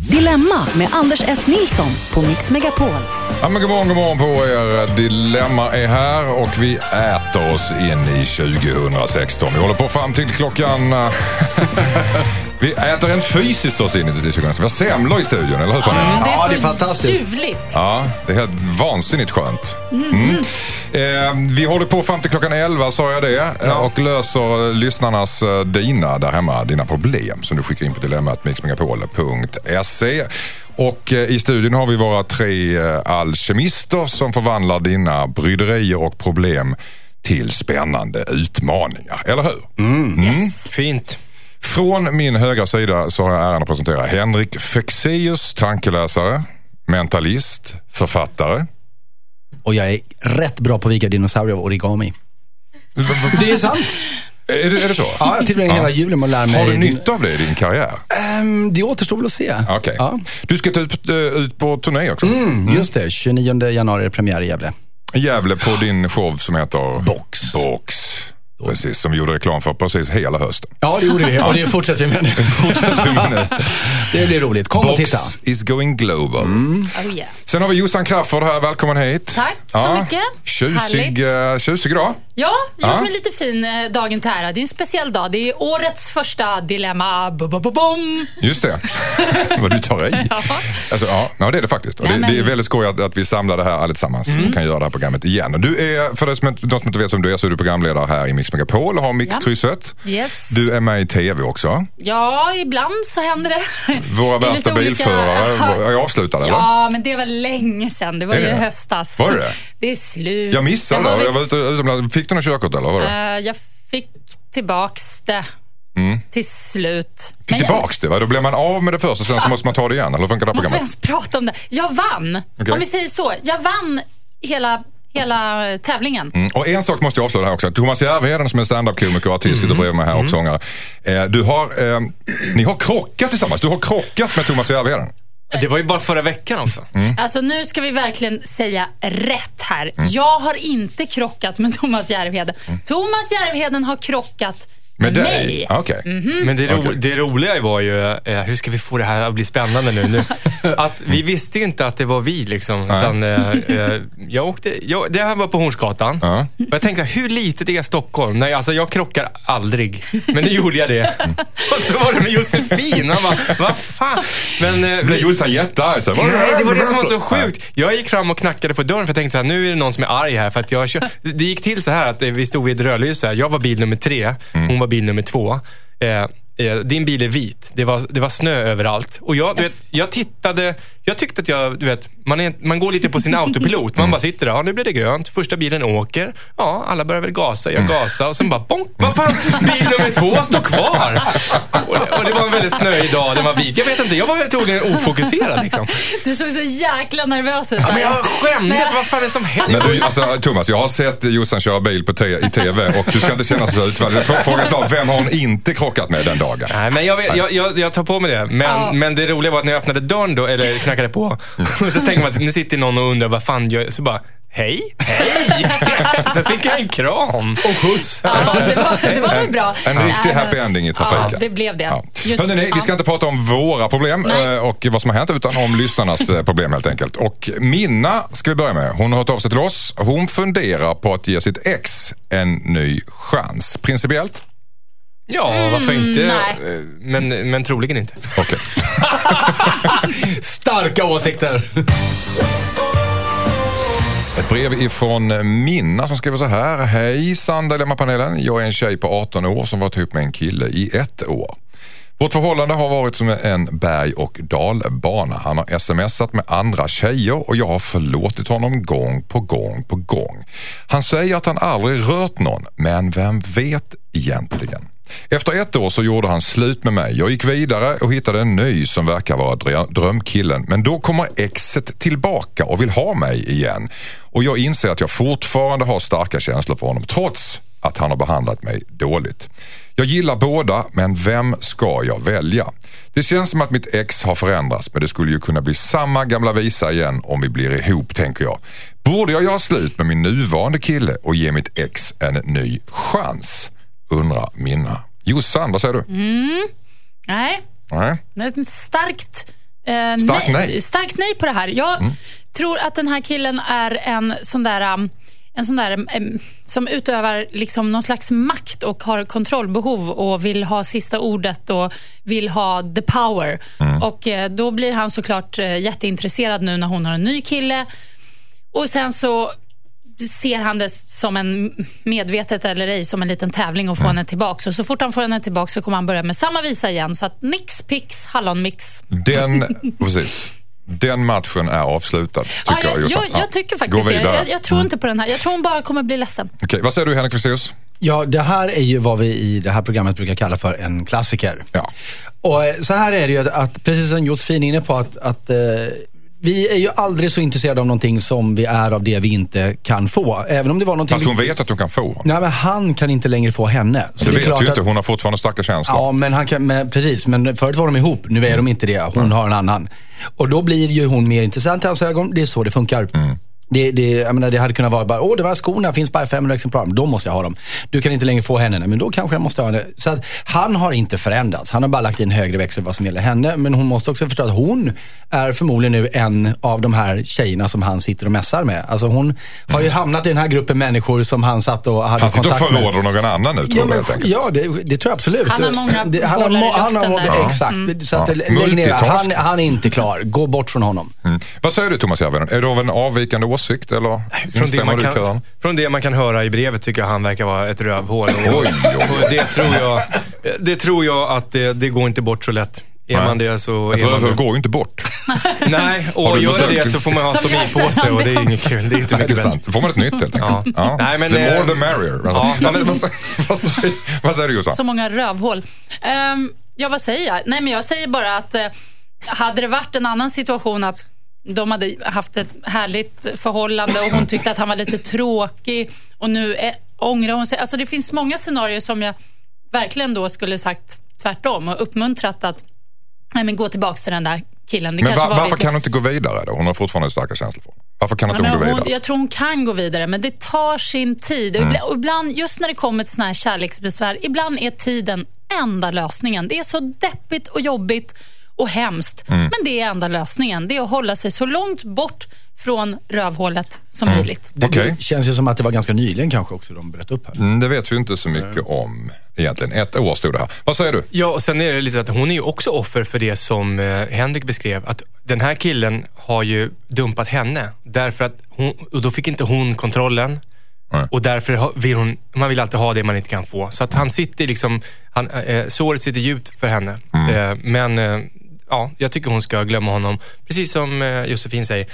Dilemma med Anders S. Nilsson på Mix Megapol. Ja, men god morgon, god morgon på er. Dilemma är här och vi äter oss in i 2016. Vi håller på fram till klockan... Eh, vi äter rent fysiskt oss in i 2016. Vi har semlor i studion, eller hur Panne? Mm, det är Ja, det är fantastiskt. ljuvligt. Ja, det är helt vansinnigt skönt. Mm. Eh, vi håller på fram till klockan 11, sa jag det. eh, Och löser lyssnarnas, eh, dina där hemma, dina problem som du skickar in på dilemmat mixmegapol.se. Och eh, i studion har vi våra tre alkemister som förvandlar dina bryderier och problem till spännande utmaningar. Eller hur? Yes. Fint. Från min högra sida så har jag äran att presentera Henrik Fexeus, tankeläsare, mentalist, författare. Och jag är rätt bra på att vika dinosaurier och origami. Det är sant. Är det, är det så? Ja, jag tillbringar hela julen med att lära mig. Har du nytta av det i din karriär? Ehm, det återstår väl att se. Okej. Ja. Du ska ta ut, eh, ut på turné också. Mm, just det, 29 januari är premiär i Gävle. Gävle på din show som heter Box. Box. Precis, som vi gjorde reklam för precis hela hösten. Ja, det gjorde vi och det fortsätter vi med nu. Det blir roligt. Kom och titta. Box is going global. Oh, yeah. Sen har vi Jossan Crafoord här, välkommen hit. Tack så mycket. Tjusig, Härligt. eh, tjusig dag. Ja, jag har Ja. mig lite fin eh, dagen till ära. Det är en speciell dag. Det är årets första dilemma. Bu, bu, bu, bum. Just det. Vad du tar i. Ja. Alltså, ja, ja, det är det faktiskt. Och Nej, det, men- det är väldigt skoj att, att vi samlar det här allesammans och kan göra det här programmet igen. Du är, för de som, inte- de som inte vet som du är, så är du programledare här i Mix Megapol och har Mixkrysset. Yes. Du är med i TV också. Ja, ibland så händer det. Våra Det är värsta lite olika- bilförare är avslutade eller? Ja, men det var länge sedan. Det var Är ju det? höstas. Var det det? Är slut. Jag missade det. Jag var ute utomlands. Fick du något körkort eller? Var det? Eh, jag fick tillbaks det till slut. Mm. Fick Men jag- tillbaks det? va? Då blir man av med det först och sen så måste man ta det igen. Eller funkar det här Måste vi programmet? ens prata om det? Jag vann. Okej. Om vi säger så. Jag vann hela, hela tävlingen. Mm. Och en sak måste jag avslöja här också. Thomas Järvheden som är standup-komiker och artist sitter bredvid mig här och sångare. Eh, du har, eh, ni har krockat tillsammans. Du har krockat med Thomas Järvheden. Det var ju bara förra veckan också. Mm. Alltså nu ska vi verkligen säga rätt här. Jag har inte krockat med Thomas Järvheden. Thomas Järvheden har krockat Med dig? mig. Ah, Okej. Men det, ro- Okej. det roliga var ju, eh, hur ska vi få det här att bli spännande nu? nu att vi visste inte att det var vi liksom. Utan, eh, eh, jag åkte, jag, det här var på Hornsgatan. Ja. Och jag tänkte, hur litet är Stockholm? Nej, alltså jag krockar aldrig. Men nu gjorde jag det. Och så var det med Josefin. Man bara, vad fan? Men, eh, Blev Jossan jättearg? så här, "Vad är Nej, det var det som var här?" så sjukt. Jag gick fram och knackade på dörren för jag tänkte så här, nu är det någon som är arg här. För att jag kör... Det gick till så här att eh, vi stod vid ett rödljus. Jag var bil nummer tre, hon var bil nummer två. Eh, din bil är vit. Det var, det var snö överallt. Och jag, du vet, jag tittade, jag tyckte att jag, du vet, man, är, man går lite på sin autopilot. Man bara sitter där, ja nu blir det grönt. Första bilen åker. Ja, alla börjar väl gasa. Jag gasar och sen bara bonk. Vad fan, bil nummer två står kvar. Och, det- och det var en väldigt snöig dag, den var vit. Jag vet inte, jag var troligen ofokuserad liksom. Du såg så jäkla nervös ut Ja, men jag skämdes, vad fan är det som händer? Men du, alltså, Thomas, jag har sett Jossan köra bil på te- i TV och du ska inte känna så utvald. Frå- Frågan är vem har hon inte krockat med den dagen? Nej, men jag, vet- jag, jag, jag tar på mig det. Men, Ja. men det roliga var att när jag öppnade dörren då, eller knackade på, så tänker man att nu sitter någon och undrar vad fan gör jag? Så bara, hej, hej. så fick jag en kram och skjuts. Ja, det var, det var väl bra. En riktig Nej, men- happy ending i trafiken. Ja, det blev det. Ja. Just- Hörrni, vi ska inte prata om våra problem Nej. eh, och vad som har hänt utan om lyssnarnas eh, problem helt enkelt. Och Minna ska vi börja med. Hon har hört av sig till oss. Hon funderar på att ge sitt ex en ny chans. Principiellt? Ja, varför inte? nej. Men, men troligen inte. Okej. Starka åsikter. Ett brev ifrån Minna som skriver så här. Hej Sandra Dilemma-panelen. Jag är en tjej på 18 år som varit ihop med en kille i ett år. Vårt förhållande har varit som en berg och dalbana. Han har smsat med andra tjejer och jag har förlåtit honom gång på gång på gång. Han säger att han aldrig rört någon, men vem vet egentligen? Efter ett år så gjorde han slut med mig. Jag gick vidare och hittade en ny som verkar vara drömkillen. Men då kommer exet tillbaka och vill ha mig igen. Och jag inser att jag fortfarande har starka känslor för honom trots att han har behandlat mig dåligt. Jag gillar båda, men vem ska jag välja? Det känns som att mitt ex har förändrats, men det skulle ju kunna bli samma gamla visa igen om vi blir ihop, tänker jag. Borde jag göra slut med min nuvarande kille och ge mitt ex en ny chans? Undrar Minna. Jossan, vad säger du? Nej, Nej. det starkt, eh, Starkt nej. starkt nej på det här. Jag tror att den här killen är en sån där... um, en sån där som utövar liksom någon slags makt och har kontrollbehov och vill ha sista ordet och vill ha the power. Och eh, Då blir han såklart eh, jätteintresserad nu när hon har en ny kille. Och sen så ser han det som en, medvetet eller ej, som en liten tävling att få henne tillbaka. Och så fort han får henne tillbaka så kommer han börja med samma visa igen. Så att nix, pix, hallonmix. Den, precis. Den matchen är avslutad, tycker Ja, jag. jag, jag, Ja. jag tycker faktiskt det. Jag, jag tror inte på den här. Jag tror hon bara kommer bli ledsen. Okej, vad säger du Henrik Fexeus? Ja, det här är ju vad vi i det här programmet brukar kalla för en klassiker. Ja. Och eh, så här är det ju att, att precis som Josefin är inne på, att, att eh, vi är ju aldrig så intresserade av någonting som vi är av det vi inte kan få. Även om det var någonting... Fast hon vi... vet att hon kan få. Nej, men han kan inte längre få henne. Så det är vet klart ju inte. att- Hon har fortfarande starka känslor. Ja, men han kan, men, precis. Men förut var de ihop. Nu är de inte det. Hon har en annan. Och då blir ju hon mer intressant i hans ögon. Det är så det funkar. Det, det, jag menar, det hade kunnat vara bara, åh de här skorna finns bara i 500 exemplar, då måste jag ha dem. Du kan inte längre få henne, men då kanske jag måste ha henne. Så att han har inte förändrats. Han har bara lagt in högre växel vad som gäller henne. Men hon måste också förstå att hon är förmodligen nu en av de här tjejerna som han sitter och mässar med. Alltså hon har ju hamnat i den här gruppen människor som han satt och hade Han sitter och kontakt med. förråder någon annan nu, tror Ja, men, enkelt. ja det, det tror jag absolut. Han har många det, han har, bollar i må- han har, luften må- där. Exakt. Så att, Ja. lägg ner, han, han är inte klar. Gå bort från honom. Mm. Vad säger du Thomas Järvheden? Är du av en avvikande åsikt eller Från det, man kan, från det man kan höra i brevet tycker jag han verkar vara ett rövhål. Och, Oj, oj, och det, tror jag, det tror jag att det, det går inte bort så lätt. Är Nej. man det så Ett är man rövhål går ju inte bort. Nej, och gör det försökt? det så får man ha stomipåse och det är inget kul. Det är inte Nej, det är mycket bättre. sant. Då får man ett nytt helt enkelt. Ja. Nej, men, the more eh, the merrier. ja, vad, men- vad, vad, säger, vad säger du Jossan? Så många rövhål. Um, ja, vad säger jag? Nej, men jag säger bara att eh, hade det varit en annan situation att de hade haft ett härligt förhållande och hon tyckte att han var lite tråkig och nu är, ångrar hon sig. Alltså det finns många scenarier som jag verkligen då skulle sagt tvärtom och uppmuntrat att nej, men gå tillbaka till den där killen. Det Men var varför lite... kan du inte gå vidare då? Hon har fortfarande starka känslor för honom. Varför kan inte Ja, hon gå vidare? hon, jag tror hon kan gå vidare, men det tar sin tid. Mm. Och ibland, just när det kommer till såna här kärleksbesvär, ibland är tiden enda lösningen. Det är så deppigt och jobbigt och hemskt, Mm. men det är enda lösningen. Det är att hålla sig så långt bort från rövhålet som Mm. möjligt. Det, Okej. det känns ju som att det var ganska nyligen kanske också de berättade upp här. Mm, det vet vi inte så mycket om egentligen. Ett år stod det här. Vad säger du? Ja, och sen är det lite så att hon är ju också offer för det som eh, Henrik beskrev. Att den här killen har ju dumpat henne. Därför att hon, och då fick inte hon kontrollen. Nej. Och därför vill hon, man vill alltid ha det man inte kan få. Så att han sitter liksom, han, eh, såret sitter djupt för henne. Mm. Eh, men eh, ja, jag tycker hon ska glömma honom. Precis som eh, Josefin säger.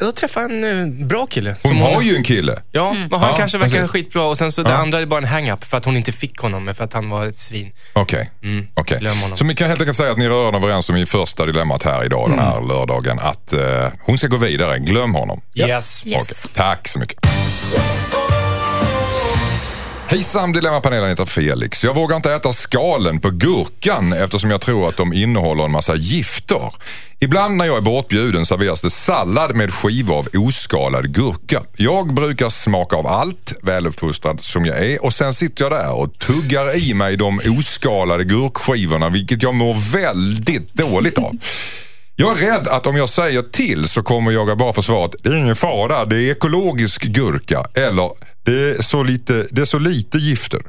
Jag träffade en eh, bra kille. Hon har ju en kille. Ja, men han Ja, kanske verkar precis. skitbra och sen så det Ja. andra är bara en hang-up för att hon inte fick honom, för att han var ett svin. Okej. Mm. Okej. Glöm honom. Så vi kan helt enkelt säga att ni är rörande överens om i första dilemmat här idag, den Mm. här lördagen, att eh, hon ska gå vidare. Glöm honom. Yes. Yes. Okej, Tack så mycket. Hejsan Dilemmapanelen heter Felix. Jag vågar inte äta skalen på gurkan eftersom jag tror att de innehåller en massa gifter. Ibland när jag är bortbjuden serveras det sallad med skivor av oskalad gurka. Jag brukar smaka av allt, väluppfostrad som jag är och sen sitter jag där och tuggar i mig de oskalade gurkskivorna vilket jag mår väldigt dåligt av. Jag är rädd att om jag säger till så kommer jag bara få svaret det är ingen fara, det är ekologisk gurka. Eller det är så lite, det är så lite gifter.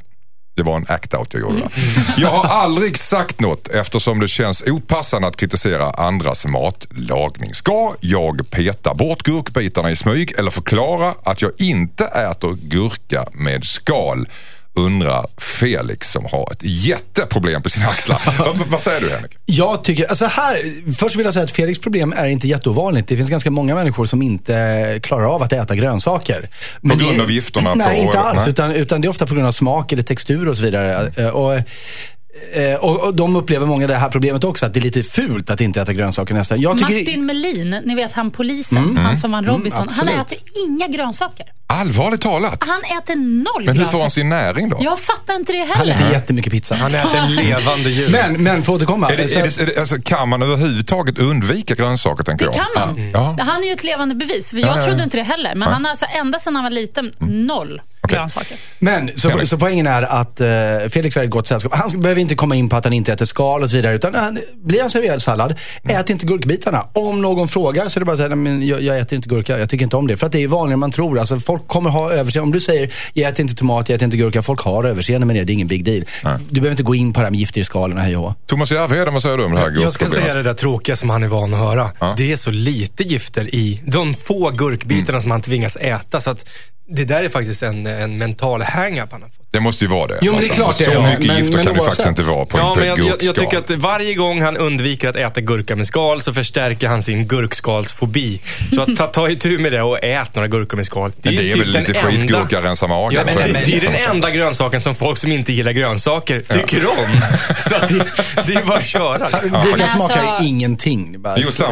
Det var en act-out jag gjorde där. Jag har aldrig sagt något eftersom det känns opassande att kritisera andras matlagning. Ska jag peta bort gurkbitarna i smyg eller förklara att jag inte äter gurka med skal? Undrar Felix som har ett jätteproblem på sina axlar. vad, vad säger du Henrik? Jag tycker, alltså här, först vill jag säga att Felix problem är inte jätteovanligt. Det finns ganska många människor som inte klarar av att äta grönsaker. Men grund det- av gifterna Nej, på- inte alls. nej. Utan, utan det är ofta på grund av smak eller textur och så vidare. Eh, Och, eh, och, och de upplever många det här problemet också, att det är lite fult att inte äta grönsaker nästan. Jag tycker Martin Melin, ni vet han polisen, han som vann Robinson, han absolut. äter inga grönsaker. Allvarligt talat? Han äter noll Men hur får han sin näring då? Jag fattar inte det Han heller. äter jättemycket pizza. Han äter levande djur. Men, men för att återkomma. Är det, är det, är det, alltså, kan man överhuvudtaget undvika grönsaker tänker Det jag? kan man. Ja. Han är ju ett levande bevis. För Ja, jag ja, trodde ja. inte det heller. Men han har alltså ända sedan han var liten, noll Okej. grönsaker. Men så, så poängen är att eh, Felix är ett gott sällskap. Han behöver inte komma in på att han inte äter skal och så vidare. Utan han, blir han serverad sallad, ät inte gurkbitarna. Om någon frågar så är det bara att säga, "Nej, men jag, jag äter inte gurka, jag tycker inte om det. För att det är vanligare än man tror. Alltså, folk kommer ha överseende. Om du säger, jag äter inte tomat, jag äter inte gurka. Folk har överseende med det, det är ingen big deal. Du behöver inte gå in på det här med gifter i och hej och. Thomas Järvheden, vad säger du om det här Jag ska säga det där tråkiga som han är van att höra. Ja. Det är så lite gifter i de få gurkbitarna Mm. som han tvingas äta. Så att det där är faktiskt en, en mental hang-up han har fått. Det måste ju vara det. Jo, men det är Någonstans. klart det Så är, mycket men- gifter men kan det faktiskt inte vara på Ja, en men jag, jag, tycker att varje gång han undviker att äta gurka med skal så förstärker han sin gurkskalsfobi. Så att ta, ta itu med det och ät några gurkor med skal. Men det är typ väl lite enda- skitgurka, rensa magen. Ja, men Så är det, det. det är den enda grönsaken som folk som inte gillar grönsaker tycker om. Så att det, det är bara att köra. Liksom. Gurka Men smakar alltså- ingenting. Det är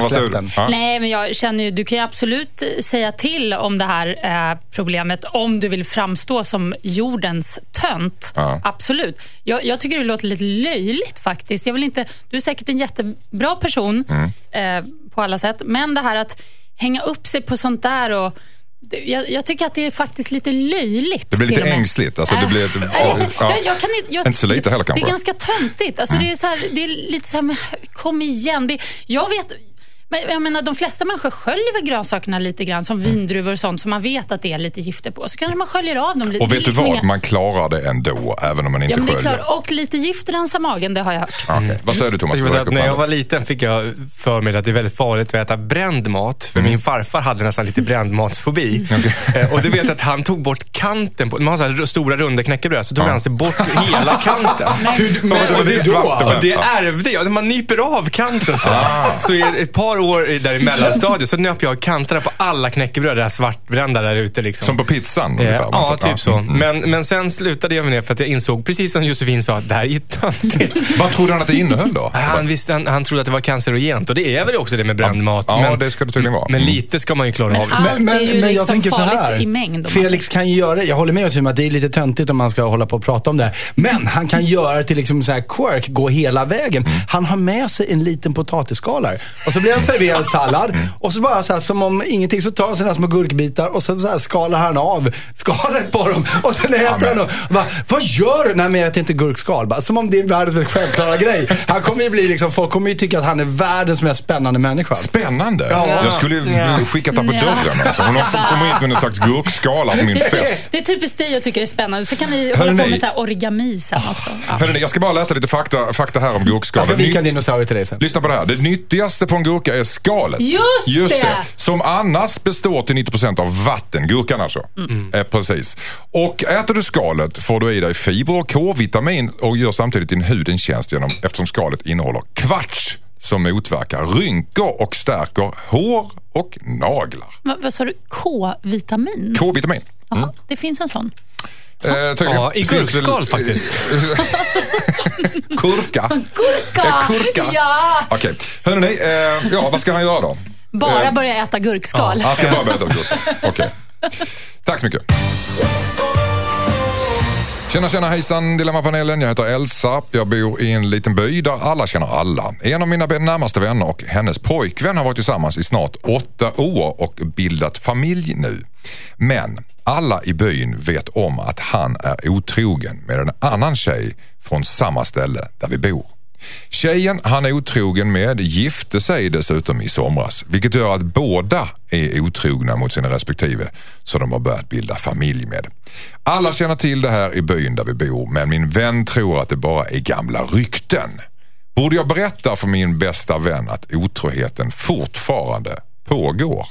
Bara du? den. Ja. Nej, men jag känner ju, du kan ju absolut säga till om det här eh, problemet om du vill framstå som jordens tönt. Ja. Absolut. Jag, jag tycker det låter lite löjligt faktiskt. Jag vill inte, du är säkert en jättebra person Mm. eh, på alla sätt, men det här att hänga upp sig på sånt där och det- jag, jag tycker att det är faktiskt lite löjligt. Det blir lite ängsligt. Alltså, det blir ett, ja, jag, ja. jag, jag kan inte, jag, Inte så lite heller Det kanske. Mm. är ganska töntigt. Alltså, det, är så här, det är lite så här, kom igen. Det, jag vet... Men jag menar, de flesta människor sköljer grönsakerna lite grann, som vindruvor och sånt, som man vet att det är lite gifter på. Så kanske man sköljer av dem lite. Och är vet du vad? inga- Man klarar det ändå, även om man inte Ja, men det är sköljer. klart. Och lite gift rensar magen, det har jag hört. Ja, okej. Vad säger du Thomas? Jag när jag var liten fick jag för mig att det är väldigt farligt att äta bränd mat. För Mm. min farfar hade nästan lite brändmatsfobi. Eh, Och det vet jag att han tog bort kanten. På, man har så här stora runda knäckebröd, så tog han sig bort hela kanten. Hur, men, Ja, och det svart då? Och det ärvde jag. Man nyper av kanten så. Så i ett par år i- där i mellanstadiet så nöp jag kanterna på alla knäckebröd, det här svartbrända där ute. Liksom. Som på pizzan Eh, ungefär? Ja, Ja, typ så. mm. Men, men sen slutade jag med det för att jag insåg, precis som Josefin sa, att det här är ju töntigt. Vad trodde han att det innehöll då? Han, visste, han, han trodde att det var cancerogent och det är väl också det med bränd mat. Ja, men, det ska det tydligen vara. Men Mm. lite ska man ju klara Men av. allt Liksom. är ju jag liksom tänker så farligt här. i mängd. om man Felix kan ju göra det. Jag håller med om att det är lite töntigt om man ska hålla på och prata om det här. Men han kan göra det till liksom så här quirk, gå hela vägen. Han har med sig en liten potatisskalare. Och så blir han serverad sallad. Och så bara så här, som om ingenting, så tar han sina små gurkbitar och så, så här skalar han av skalet på dem. Och sen äter han dem. Och bara, Vad gör du? Nej men jag äter inte gurkskal. Bara, som om det är världens mest självklara grej. Han kommer ju bli liksom, folk kommer ju tycka att han är världens mest spännande människa. Spännande. Ja. Jag skulle Ja. skickat den på Ja. dörren. Alltså. Hon har kommit hit med en slags gurkskala på min fest. Det är typiskt dig att tycka det är spännande. Så kan ni hålla på med så här origami sen också. Ja. Hörrni, jag ska bara läsa lite fakta, fakta här om Jag ska vika en dinosaurie till dig sen. Lyssna på det här. Det nyttigaste på en gurka är skalet. Just det! Som annars består till 90% av vatten. Gurkan alltså. Mm. Eh, precis. Och äter du skalet får du i dig fibrer och K-vitamin och gör samtidigt din hud en tjänst genom, eftersom skalet innehåller kvarts som motverkar rynkor och stärker hår och naglar. Va, vad sa du? K-vitamin? K-vitamin. Jaha, det finns en sån. Eh. Ja, i gurkskal faktiskt. Kurka. Gurka! Eh, kurka. Ja! Okej, hörrni, eh, ja vad ska han göra då? Bara Eh, börja äta gurkskal. Han ska bara börja äta gurka. Okej. Tack så mycket. Tjena, tjena, hejsan Dilemmapanelen. Jag heter Elsa. Jag bor i en liten by där alla känner alla. En av mina närmaste vänner och hennes pojkvän har varit tillsammans i snart åtta år och bildat familj nu. Men alla i byn vet om att han är otrogen med en annan tjej från samma ställe där vi bor. Tjejen han är otrogen med gifte sig dessutom i somras vilket gör att båda är otrogna mot sina respektive som de har börjat bilda familj med. Alla känner till det här i byn där vi bor men min vän tror att det bara är gamla rykten. Borde jag berätta för min bästa vän att otroheten fortfarande pågår?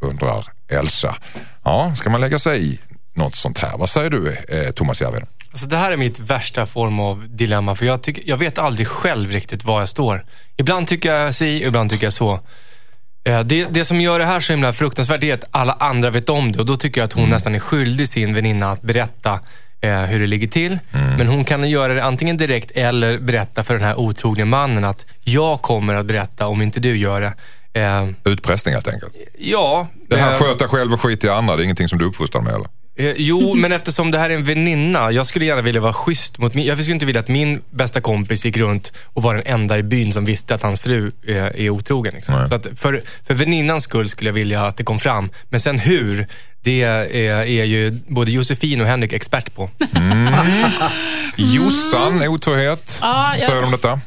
Undrar Elsa. Ja, ska man lägga sig i något sånt här? Vad säger du eh, Thomas Järvheden? Alltså, det här är mitt värsta form av dilemma. För jag, tycker, jag vet aldrig själv riktigt var jag står. Ibland tycker jag si, ibland tycker jag så. Eh, Det, det som gör det här så himla fruktansvärt är att alla andra vet om det. Och då tycker jag att hon nästan är skyldig sin väninna att berätta eh, hur det ligger till. Men hon kan göra det antingen direkt eller berätta för den här otrogne mannen att jag kommer att berätta om inte du gör det. Eh, Utpressning helt enkelt. ja. Det här eh, sköta själv och skit i andra, det är ingenting som du uppfostrar med eller? Eh, jo, men eftersom det här är en väninna. Jag skulle gärna vilja vara schysst mot min... Jag skulle inte vilja att min bästa kompis gick runt och var den enda i byn som visste att hans fru är, är otrogen. Liksom. Nej. Så att för, för väninnans skull skulle jag vilja att det kom fram. Men sen hur, det är, är ju både Josefin och Henrik expert på. Jossan, otrohet. Ja, jag- säger om detta?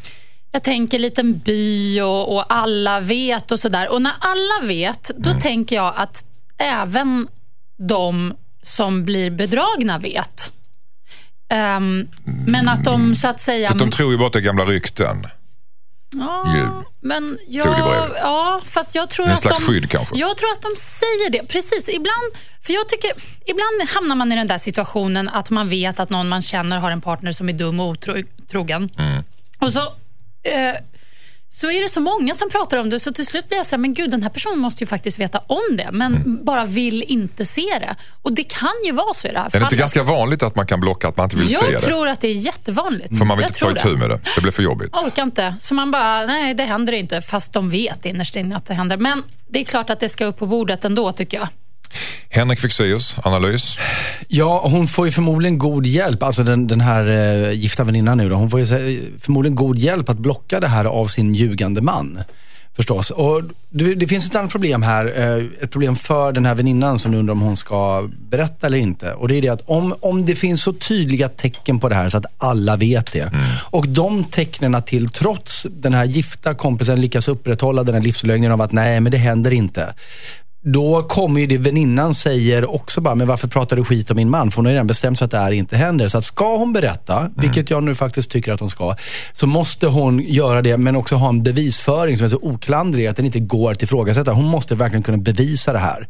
Jag tänker liten by och, och alla vet och sådär. Och när alla vet, då Mm. tänker jag att även de som blir bedragna vet. Ehm, men att de så att säga... För att de tror ju bara att det är gamla rykten. Ja, men Foliebrevet. ja, fast jag tror En att slags de... skydd kanske. Jag tror att de säger det. Precis. Ibland, för jag tycker, ibland hamnar man i den där situationen att man vet att någon man känner har en partner som är dum och otrogen. Mm. Och så, eh, så är det så många som pratar om det, så till slut blir jag så här, men gud, den här personen måste ju faktiskt veta om det, men Mm. bara vill inte se det. Och det kan ju vara så i det här Är det inte fallet. ganska vanligt att man kan blocka att man inte vill se Jag det? tror att det är jättevanligt. För man vill jag inte ta itu med det. Det blir för jobbigt. orkar inte. Så man bara, nej det händer inte. Fast de vet innerst inne att det händer. Men det är klart att det ska upp på bordet ändå tycker jag. Henrik Fexeus, analys. Ja, hon får ju förmodligen god hjälp, alltså den, den här eh, gifta väninnan nu då. Hon får ju förmodligen god hjälp att blocka det här av sin ljugande man. Förstås. Och det, det finns ett annat problem här. Eh, ett problem för den här väninnan som undrar om hon ska berätta eller inte. Och det är det att om, om det finns så tydliga tecken på det här så att alla vet det. Och de tecknen till trots den här gifta kompisen lyckas upprätthålla den här livslögnen av att nej, men det händer inte då kommer ju det väninnan säger också bara, men varför pratar du skit om min man? För hon har ju redan bestämt sig att det här inte händer. Så att ska hon berätta, vilket jag nu faktiskt tycker att hon ska, så måste hon göra det, men också ha en bevisföring som är så oklandrig att den inte går att ifrågasätta. Hon måste verkligen kunna bevisa det här.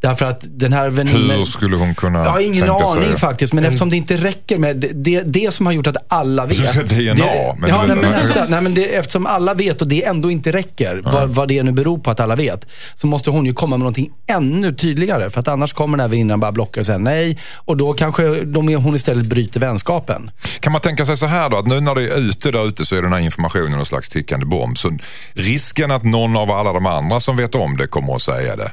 Därför att den här väninnan... Hur skulle hon kunna Jag har ingen sig aning faktiskt, men eftersom det inte räcker med det, det, det som har gjort att alla vet. DNA, det, men ja, nej, men nästa, nej, men det, eftersom alla vet och det ändå inte räcker, vad, vad det nu beror på att alla vet, så måste hon ju komma med någonting ännu tydligare. För att annars kommer den här väninnan bara blocka och säga nej. Och då kanske de, hon istället bryter vänskapen. Kan man tänka sig så här då, att nu när det är ute där ute så är den här informationen någon slags tickande bomb. Så risken att någon av alla de andra som vet om det kommer att säga det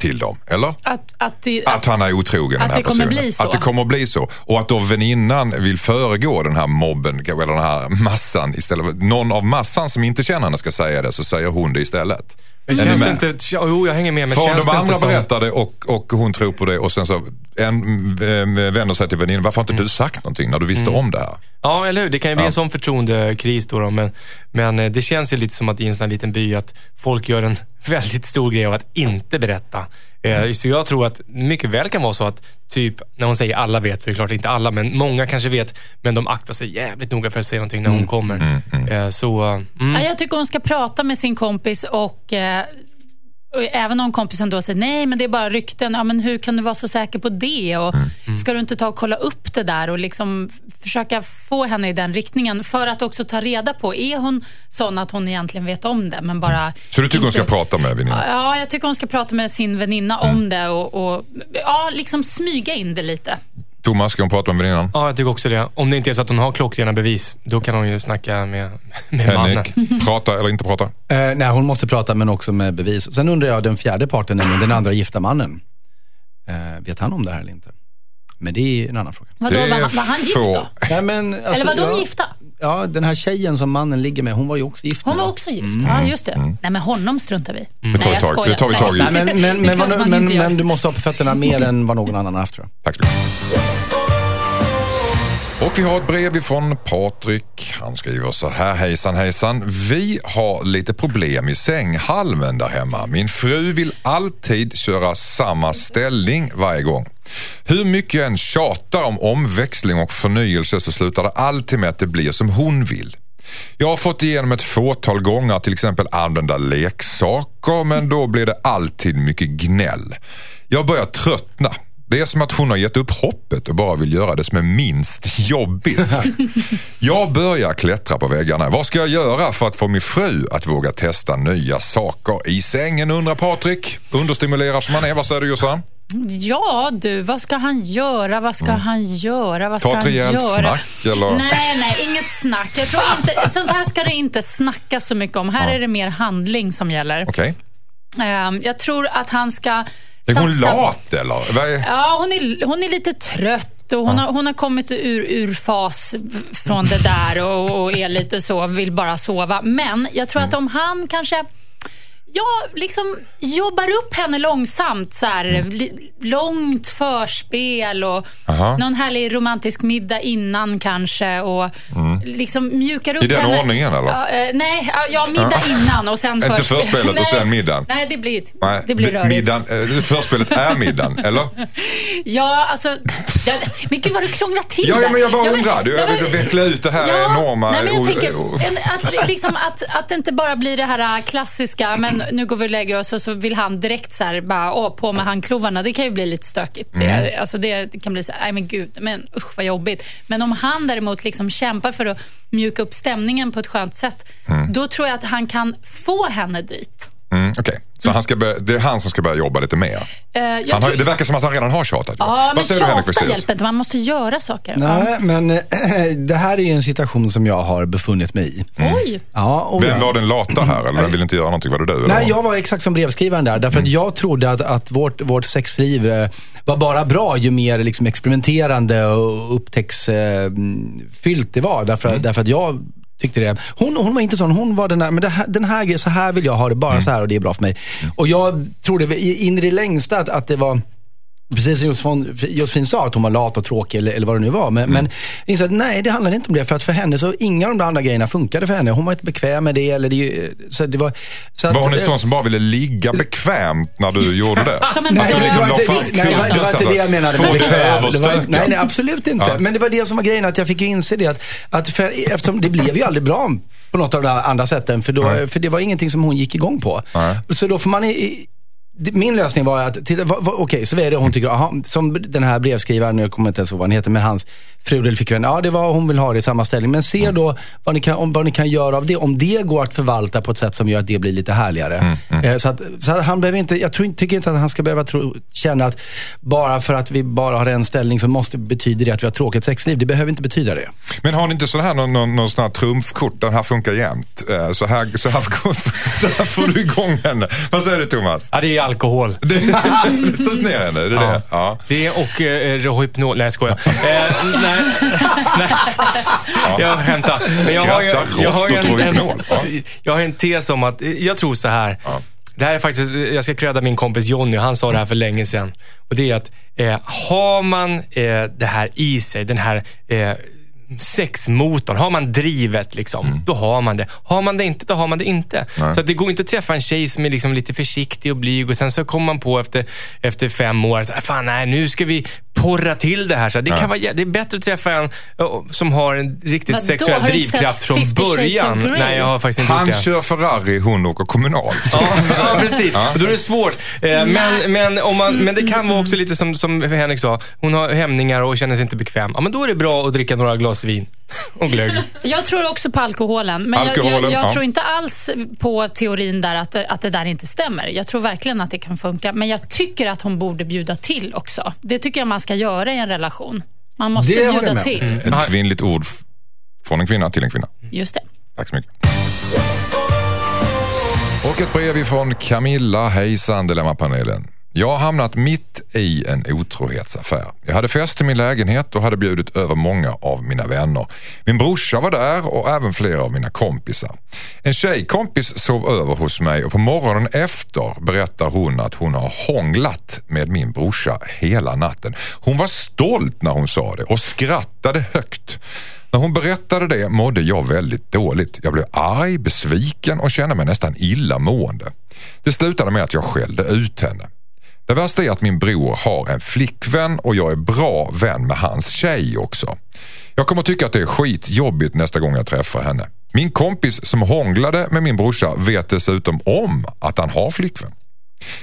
till dem, eller? Att, att, det, Att han är otrogen att den här det kommer personen. bli så. Att det kommer att bli så. Och att då väninnan vill föregå den här mobben, eller den här massan istället. Någon av massan som inte känner henne ska säga det, så säger hon det istället. Men känns det inte... Jo, jag hänger med. Men För känns de det andra inte det och, och hon tror på det och sen så en, äh, vänder sig till väninnan. Varför har inte du sagt någonting när du visste om det här? Ja, eller hur? Det kan ju bli Ja. en sån förtroendekris då, då men, men eh, det känns ju lite som att i en sån här liten by att folk gör en väldigt stor grej av att inte berätta. Eh, Så jag tror att mycket väl kan vara så att typ, när hon säger alla vet, så är det klart inte alla, men många kanske vet, men de aktar sig jävligt noga för att säga någonting när hon kommer. Eh, Så, mm. Ja, jag tycker hon ska prata med sin kompis och, eh, och även om kompisen då säger nej, men det är bara rykten. Ja, men hur kan du vara så säker på det? Och Ska du inte ta och kolla upp det där och liksom försöka få henne i den riktningen för att också ta reda på, är hon sån att hon egentligen vet om det, men bara Så du tycker hon inte- ska prata med väninnan? Ja, jag tycker hon ska prata med sin väninna om det och, och ja, liksom smyga in det lite. Thomas, ska hon prata med väninnan? Ja, jag tycker också det. Om det inte är så att hon har klockrena bevis, då kan hon ju snacka med, med mannen. Henrik, prata eller inte prata? Eh, nej, hon måste prata men också med bevis. Sen undrar jag den fjärde parten, nämligen den andra gifta mannen. Eh, vet han om det här eller inte? Men det är en annan fråga. Vadå, var, han- var han gift då? Nej, men, alltså, Eller var de ja, gifta? Ja, den här tjejen som mannen ligger med, hon var ju också gift Hon var va? också gift. Ja, just det. Nej, men honom struntar vi Det tar Nej, jag skojar. det tar vi tag i. Nej, men, men, det men, vad- men, men du måste ha på fötterna mer än vad någon annan har haft tror jag. Tack så mycket. Och vi har ett brev ifrån Patrik. Han skriver så här. Hejsan hejsan. Vi har lite problem i sänghalmen där hemma. Min fru vill alltid köra samma ställning varje gång. Hur mycket jag än tjatar om omväxling och förnyelse så slutar det alltid med att det blir som hon vill. Jag har fått igenom ett fåtal gånger till exempel använda leksaker men då blir det alltid mycket gnäll. Jag börjar tröttna. Det är som att hon har gett upp hoppet och bara vill göra det som är minst jobbigt. Jag börjar klättra på väggarna. Vad ska jag göra för att få min fru att våga testa nya saker i sängen undrar Patrik. Understimulerad som han är. Vad säger du Jossan? Ja du, vad ska han göra? Vad ska han göra? Vad ska Mm. Ta ett han rejält göra? snack, eller? Nej, nej, inget snack. Jag tror inte, sånt här ska det inte snackas så mycket om. Här är det mer handling som gäller. Okej. Ehm, jag tror att han ska Är hon satsa- lat eller? Ja, hon är, hon är lite trött och hon, har, hon har kommit ur, ur fas från det där och, och är lite så, vill bara sova. Men jag tror att om han kanske Ja, liksom jobbar upp henne långsamt. Så här, li, långt förspel och Aha. någon härlig romantisk middag innan kanske. Och liksom mjukar upp I den henne. ordningen, eller? Ja, eh, nej, ja, ja, middag innan och sen Inte förspelet och sen middagen? Nej, det blir, Nej, det blir rörigt. middagen, eh, förspelet är middagen, eller? Ja, alltså... Ja, men gud vad du krånglar till Ja, ja, där. men jag bara men- undrar. Du, ja, jag vill veckla ut det här enorma... Nej, men jag och- tänker, och- att, liksom, att, att det inte bara blir det här klassiska, men nu går vi och lägger oss och så vill han direkt så här, bara, åh, på med handklovarna. Det kan ju bli lite stökigt. Mm. Det, alltså det, kan bli så här, nej men gud, men usch vad jobbigt. Men om han däremot liksom kämpar för att mjuka upp stämningen på ett skönt sätt, då tror jag att han kan få henne dit. Mm, Okej, så han ska börja, det är han som ska börja jobba lite mer. Jag Han har, det verkar som att han redan har tjatat. Ja, men Vad säger Henrik tjata hjälper inte. Man måste göra saker. Nej, men eh, det här är ju en situation som jag har befunnit mig i. Oj. Ja, Vem var den lata här? Eller vem ville inte göra någonting? Var det du? eller Nej, jag var exakt som brevskrivaren där. Därför att jag trodde att, att vårt, vårt sexliv eh, var bara bra ju mer liksom experimenterande och upptäcktsfyllt det var. Därför, därför att jag tyckte det. Hon, hon var inte sån. Hon var den där, men här, den här grejen, så här vill jag ha det. Bara så här och det är bra för mig. Och jag trodde in i det längsta att, att det var Precis som Josefin, Josefin sa, att hon var lat och tråkig eller, eller vad det nu var. Men, men jag insåg att nej, det handlade inte om det. För att för henne så, inga av de där andra grejerna funkade för henne. Hon var inte bekväm med det. Eller det så det var, så att, Var hon en sån som bara ville ligga bekvämt när du gjorde det? Som en liksom. Nej, det var, det var inte det jag menade med bekväm. Det var, nej, nej, absolut inte. Ja. Men det var det som var grejen, att jag fick ju inse det. Att, att för, eftersom det blev ju aldrig bra på något av de andra sätten. För, då, Nej. för det var ingenting som hon gick igång på. Nej. Så då får man... I, min lösning var att, titta, okej, så vad är det hon tycker, aha, som den här brevskrivaren, nu kommer jag inte ens ihåg vad han heter, men hans fru eller flickvän, ja det var hon vill ha det i samma ställning. Men se då vad ni, kan, om, vad ni kan göra av det, om det går att förvalta på ett sätt som gör att det blir lite härligare. Eh, Så, att, så att han behöver inte, jag tror, tycker inte att han ska behöva tro, känna att bara för att vi bara har en ställning så måste betyder det att vi har tråkigt sexliv. Det behöver inte betyda det. Men har ni inte sån här, någon, någon, någon sån här trumfkort, den här funkar jämt. Eh, Så här, så, här, så här får du igång henne. Vad säger du Thomas? Ja, det är alkohol. Henne, är det det? Ja. Det och eh, Rohypnol. Nej, jag skojar. Eh, nej, nej. Jag skämtar. Men jag har ju, jag har ju en. Ja. jag har en tes om att, jag tror så här. Det här är faktiskt, jag ska credda min kompis Jonny, han sa det här för länge sedan. Och det är att eh, har man eh, det här i sig, den här eh, sexmotorn, har man drivet liksom, Mm. då har man det. Har man det inte, då har man det inte. Så att det går inte att träffa en tjej som är liksom lite försiktig och blyg och sen så kommer man på efter, efter fem år, så, här, fan nej, nu ska vi porra till det här. Så det, kan vara, det är bättre att träffa en som har en riktigt Vadå? sexuell drivkraft från 50 Shades of början. Nej, jag har faktiskt inte Han gjort det. kör Ferrari, hon åker kommunalt. Ja, ja, precis. Och Då är det svårt. Eh, Men, men, om man, men det kan vara också lite som, som Henrik sa. Hon har hämningar och känner sig inte bekväm. Ja, men då är det bra att dricka några glas vin och glögg. Jag tror också på alkoholen, men jag, Alkoholen, jag, jag ja. tror inte alls på teorin där att, att det där inte stämmer. Jag tror verkligen att det kan funka, men jag tycker att hon borde bjuda till också. Det tycker jag man ska göra i en relation. Man måste Det jag bjuda med till. Ett kvinnligt ord från en kvinna till en kvinna. Just det. Tack så mycket. Och ett brev ifrån Camilla. Hejsan Dilemmapanelen. Jag har hamnat mitt i en otrohetsaffär. Jag hade fest i min lägenhet och hade bjudit över många av mina vänner. Min brorsa var där och även flera av mina kompisar. En tjejkompis sov över hos mig och på morgonen efter berättar hon att hon har hånglat med min brorsa hela natten. Hon var stolt när hon sa det och skrattade högt. När hon berättade det mådde jag väldigt dåligt. Jag blev arg, besviken och kände mig nästan illamående. Det slutade med att jag skällde ut henne. Det värsta är att min bror har en flickvän och jag är bra vän med hans tjej också. Jag kommer tycka att det är skitjobbigt nästa gång jag träffar henne. Min kompis som hånglade med min brorsa vet dessutom om att han har flickvän.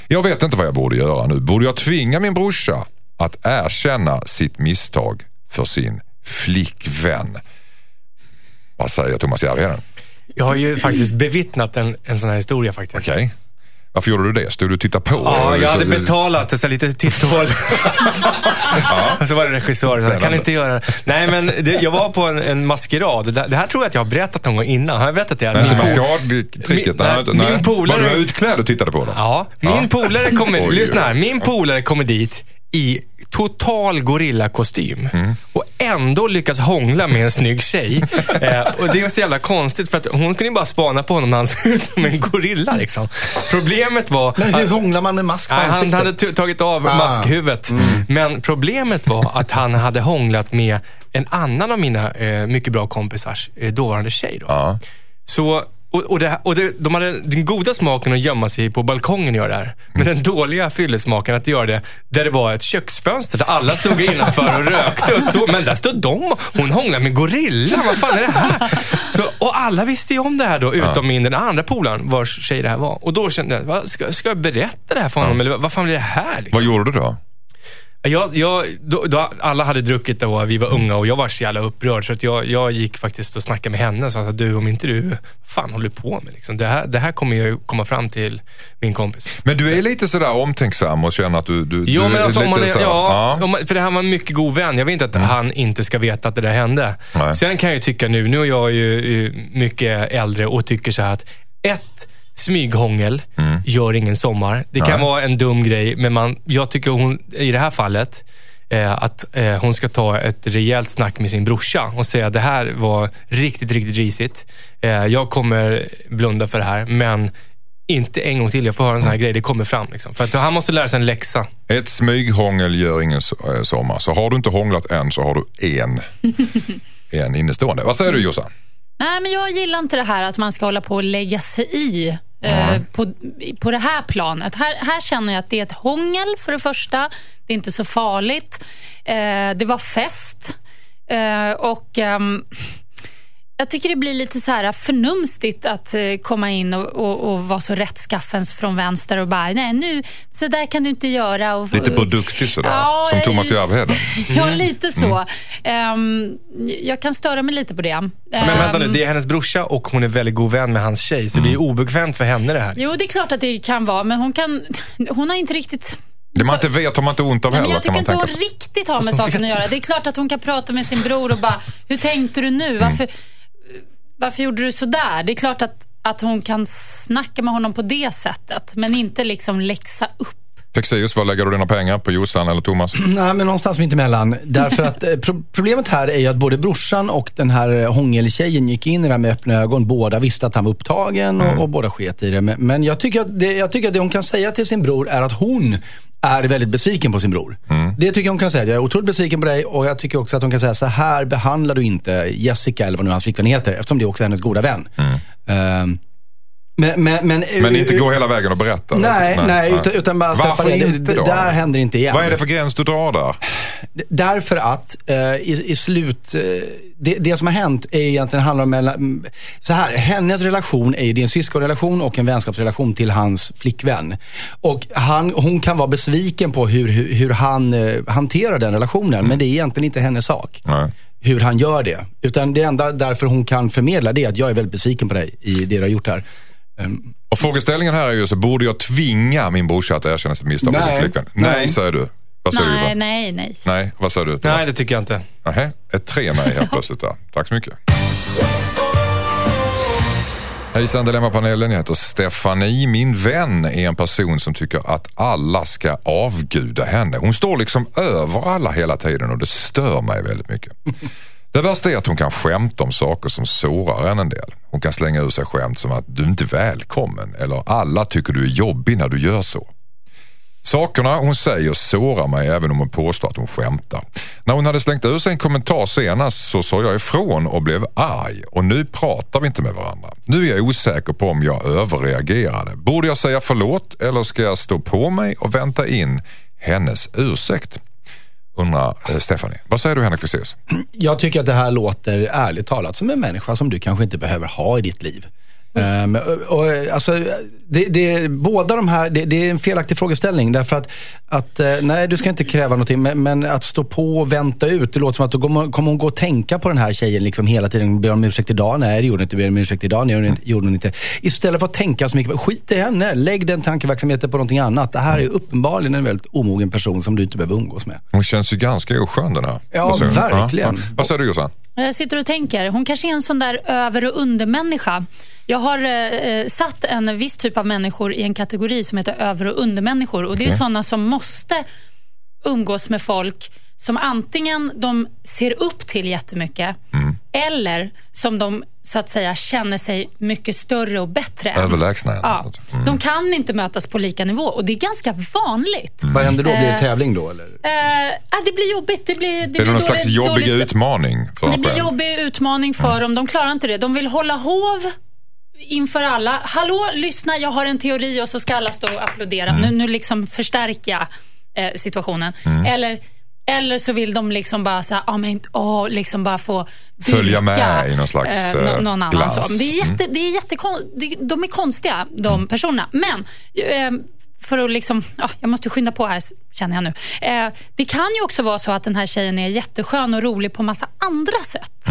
Jag vet inte vad jag borde göra nu. Borde jag tvinga min brorsa att erkänna sitt misstag för sin flickvän? Vad säger Thomas Järvheden? Jag har ju faktiskt bevittnat en, en sån här historia faktiskt. Okej. Varför gjorde du det? Stod du och tittade på? Ja, jag hade Så- betalat så lite titthål. Och så var det regissör som kan inte göra det. Nej, men det, jag var på en, en maskerad. Det, det här tror jag att jag har berättat någon gång innan. Har jag berättat det? Nej, inte maskeradtricket. Nej, nej, min polare- Var du utklädd och tittade på dem? Ja, min Ja. polare kommer, lyssna här. Min polare kommer dit i total gorillakostym Mm. och ändå lyckas hångla med en snygg tjej. eh, och det är så jävla konstigt för att hon kunde ju bara spana på honom när han såg ut som en gorilla. Liksom. Problemet var... Men hur hånglar man med mask på Nej, han hade tagit av Ah. maskhuvudet. Men problemet var att han hade hånglat med en annan av mina eh, mycket bra kompisars eh, dåvarande tjej. Då. Ja. Så, och, och, det, och det, de hade den goda smaken att gömma sig på balkongen och göra det här. Men den dåliga fyllesmaken att göra det där det var ett köksfönster där alla stod innanför och rökte och så. Men där stod de hon hånglade med gorilla. Vad fan är det här? Så, och alla visste ju om det här då, utom min den andra polaren vars tjej det här var. Och då kände jag, ska, ska jag berätta det här för honom? Eller vad- vad fan blir det här? Liksom? Vad gjorde du då? Jag, jag, då, då, alla hade druckit då, vi var unga och jag var så jävla upprörd så att jag, jag gick faktiskt och snackade med henne och sa att du, om inte du, fan håller du på med? Liksom? Det, här, det här kommer ju komma fram till min kompis. Men du är lite sådär omtänksam och känner att du... du Jo, du men alltså, om lite man är, så- ja, man, för det här var en mycket god vän. Jag vill inte att han inte ska veta att det där hände. Nej. Sen kan jag ju tycka nu, nu är jag ju mycket äldre och tycker så här att ett, smyghångel gör ingen sommar. Det kan Nej. vara en dum grej, men man, jag tycker hon, i det här fallet, eh, att eh, hon ska ta ett rejält snack med sin brorsa och säga det här var riktigt, riktigt risigt. Eh, jag kommer blunda för det här, men inte en gång till jag får höra en sån här grej. Det kommer fram. Liksom. För att han måste lära sig en läxa. Ett smyghångel gör ingen eh, sommar. Så har du inte hånglat än så har du en, en innestående. Vad säger du Jossan? Nej, men jag gillar inte det här att man ska hålla på och lägga sig i eh, på, på det här planet. Här, här känner jag att det är ett hångel för det första. Det är inte så farligt. Eh, det var fest. Eh, och ehm, jag tycker det blir lite så här förnumstigt att eh, komma in och, och, och vara så rättskaffens från vänster och bara, nej nu, så där kan du inte göra. Och, Lite produktig sådär, Ja, som Thomas Järvheden. Ja, lite så. Ehm, jag kan störa mig lite på det. Men vänta nu, Ehm, det är hennes brorsa och hon är väldigt god vän med hans tjej. Så det blir ju obekvämt för henne det här. Jo, det är klart att det kan vara, men hon, kan, hon har inte riktigt... Det man inte vet har man inte ont av heller jag kan tycker inte hon riktigt har med saken att göra. Det är klart att hon kan prata med sin bror och bara, hur tänkte du nu? Varför, varför gjorde du så där? Det är klart att, att hon kan snacka med honom på det sättet, men inte liksom läxa upp. Fexeus, vad lägger du dina pengar på? Jossan eller Thomas? Nej, men någonstans mitt emellan. Därför att eh, pro- problemet här är ju att både brorsan och den här eh, hångeltjejen gick in i det här med öppna ögon. Båda visste att han var upptagen och, och båda sket i det. Men, men jag, tycker att det, jag tycker att det hon kan säga till sin bror är att hon är väldigt besviken på sin bror. Det tycker jag hon kan säga. Jag är otroligt besviken på dig och jag tycker också att hon kan säga så här behandlar du inte Jessica eller vad nu hans flickvän heter eftersom det är också hennes goda vän. Ehm, men, men, men, Men inte gå hela vägen och berätta? Nej, nej, utan, utan bara Varför. Det- inte då? Där händer inte igen. Vad är det för gräns du drar där? Därför att eh, i, i slut, eh, det, det som har hänt är egentligen handlar om, mm, så här, hennes relation är det är en syskonrelation och en vänskapsrelation till hans flickvän. Och han, hon kan vara besviken på hur, hur, hur han eh, hanterar den relationen, men det är egentligen inte hennes sak. Nej. Hur han gör det. Utan det enda därför hon kan förmedla det är att jag är väldigt besviken på dig i det du har gjort här. Ehm, Och frågeställningen här är ju så, borde jag tvinga min brorsa att erkänna sitt misstag med sin flickvän? Nej, Nej. säger du. Vad säger du Nej, Jossan? nej, nej. Nej, vad säger du? Thomas? Nej, det tycker jag inte. Nähä, ett tre nej helt plötsligt där. Tack så mycket. Hejsan Dilemmapanelen, jag heter Stefanie. Min vän är en person som tycker att alla ska avguda henne. Hon står liksom över alla hela tiden och det stör mig väldigt mycket. Det värsta är att hon kan skämta om saker som sårar henne en del. Hon kan slänga ur sig skämt som att du inte är välkommen eller alla tycker du är jobbig när du gör så. Sakerna hon säger sårar mig även om hon påstår att hon skämtar. När hon hade slängt ur sig en kommentar senast så sa jag ifrån och blev arg och nu pratar vi inte med varandra. Nu är jag osäker på om jag överreagerade. Borde jag säga förlåt eller ska jag stå på mig och vänta in hennes ursäkt? Undrar eh, Stephanie. Vad säger du Henrik Fexeus? Jag tycker att det här låter ärligt talat som en människa som du kanske inte behöver ha i ditt liv. Um, och, alltså, det, det, båda de här, det, det, är en felaktig frågeställning. Därför att, att eh, nej du ska inte kräva någonting, men, men, att stå på och vänta ut. Det låter som att då kommer, kommer hon gå och tänka på den här tjejen liksom hela tiden. Ber om ursäkt idag? Nej, det gjorde hon inte. Ber om ursäkt idag? Nej, det gjorde hon inte. Istället för att tänka så mycket, skit i henne. Lägg den tankeverksamheten på någonting annat. Det här är uppenbarligen en väldigt omogen person som du inte behöver umgås med. Hon känns ju ganska oskön den här Ja, personen. verkligen. Ja. Vad säger du Jossan? Jag sitter och tänker, hon kanske är en sån där över och undermänniska. Jag har eh, satt en viss typ av människor i en kategori som heter över och undermänniskor. Och Det är såna som måste umgås med folk som antingen de ser upp till jättemycket eller som de så att säga känner sig mycket större och bättre. Överlägsna. Ja. De kan inte mötas på lika nivå och det är ganska vanligt. Vad händer då? Blir det Eh, tävling då? Eller? Eh, ah, det blir jobbigt. Det blir, det Är blir det någon dålig- slags jobbig dålig- utmaning för det blir jobbig utmaning för dem. De klarar inte det. De vill hålla hov inför alla. Hallå, lyssna, jag har en teori och så ska alla stå och applådera. Mm. Nu, nu liksom förstärker jag eh, situationen. Eller, eller så vill de liksom bara, så här, ah, men, åh, liksom bara få Följa dyrka, med i någon slags, nå- eh, någon annan så. Det är jätte, det är jättekon, de är konstiga, de Mm. personerna. Men eh, för att liksom, ja, jag måste skynda på här känner jag nu. Eh, det kan ju också vara så att den här tjejen är jätteskön och rolig på massa andra sätt.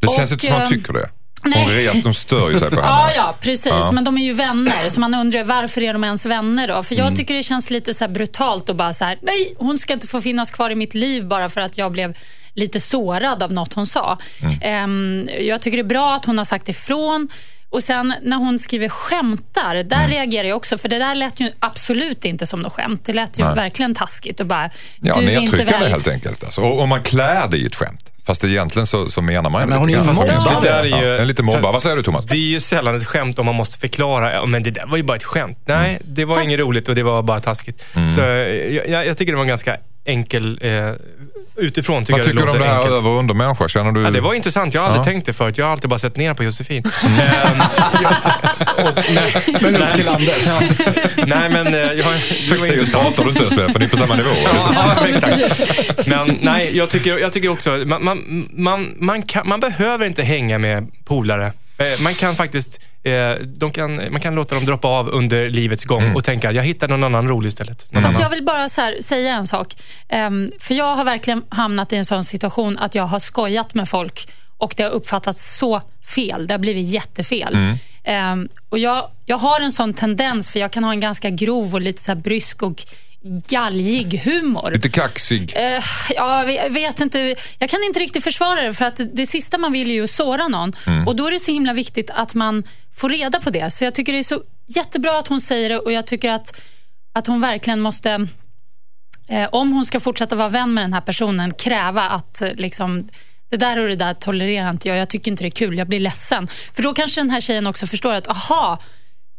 Det känns Och, inte som han eh, tycker det. Nej. de stör ju sig på henne. Ja, ja, precis. Ja. Men de är ju vänner. Så man undrar varför är de ens vänner då? För jag Mm. tycker det känns lite så brutalt och bara så här, nej, hon ska inte få finnas kvar i mitt liv bara för att jag blev lite sårad av något hon sa. Mm. Ehm, jag tycker det är bra att hon har sagt ifrån. Och sen när hon skriver skämtar, där Mm. reagerar jag också. För det där lät ju absolut inte som något skämt. Det lät ju Nej. verkligen taskigt och bara, Ja, du är inte väl... helt enkelt. Alltså. Och, och man klär det i ett skämt. Fast egentligen så, så menar man ju men hon är ju. Fast Det där är ju- ja, en lite mobbar. Vad säger du Thomas? Det är ju sällan ett skämt om man måste förklara. Ja, men det där var ju bara ett skämt. Nej, det var Fast- inget roligt och det var bara taskigt. Mm. Så eh, jag, jag, jag tycker det var en ganska enkel... Eh, utifrån tycker Vad jag tycker det du om det här enkelt. över och undermänniska? Känner du... Ja, det var intressant. Jag har aldrig Ja. tänkt det förut. Jag har alltid bara sett ner på Josefin. Ehm, jag- och, nej, Men upp till Anders. Nej, men eh, jag har... Intressant. pratar du inte ens med för ni är på samma nivå. Ja, exakt. Men nej, jag tycker, jag tycker också, man, man, man, man, kan, man behöver inte hänga med polare. Eh, Man kan faktiskt, eh, de kan, man kan låta dem droppa av under livets gång och tänka, jag hittar någon annan rolig istället. Någon Fast annan. jag vill bara så här, säga en sak. Ehm, för jag har verkligen hamnat i en sån situation att jag har skojat med folk och det har uppfattats så fel. Det har blivit jättefel. Ehm, och jag, jag har en sån tendens, för jag kan ha en ganska grov och lite så här brysk och galjig humor. Lite kaxig. Eh, ja, jag vet- inte. Jag kan inte riktigt försvara det, för att det sista man vill är ju att såra någon. Och Då är det så himla viktigt att man får reda på det. Så jag tycker det är så jättebra att hon säger det och jag tycker att, att hon verkligen måste, eh, om hon ska fortsätta vara vän med den här personen, kräva att eh, liksom, det där och det där tolererar inte jag. Jag tycker inte det är kul. Jag blir ledsen. För då kanske den här tjejen också förstår att, aha,